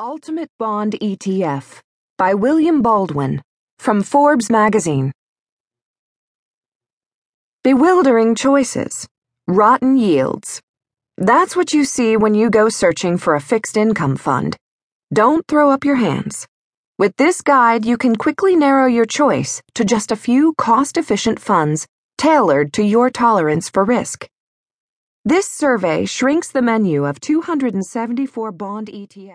Ultimate Bond ETF by William Baldwin from Forbes magazine. Bewildering choices, rotten yields. That's what you see when you go searching for a fixed income fund. Don't throw up your hands. With this guide, you can quickly narrow your choice to just a few cost efficient funds tailored to your tolerance for risk. This survey shrinks the menu of 274 bond ETFs.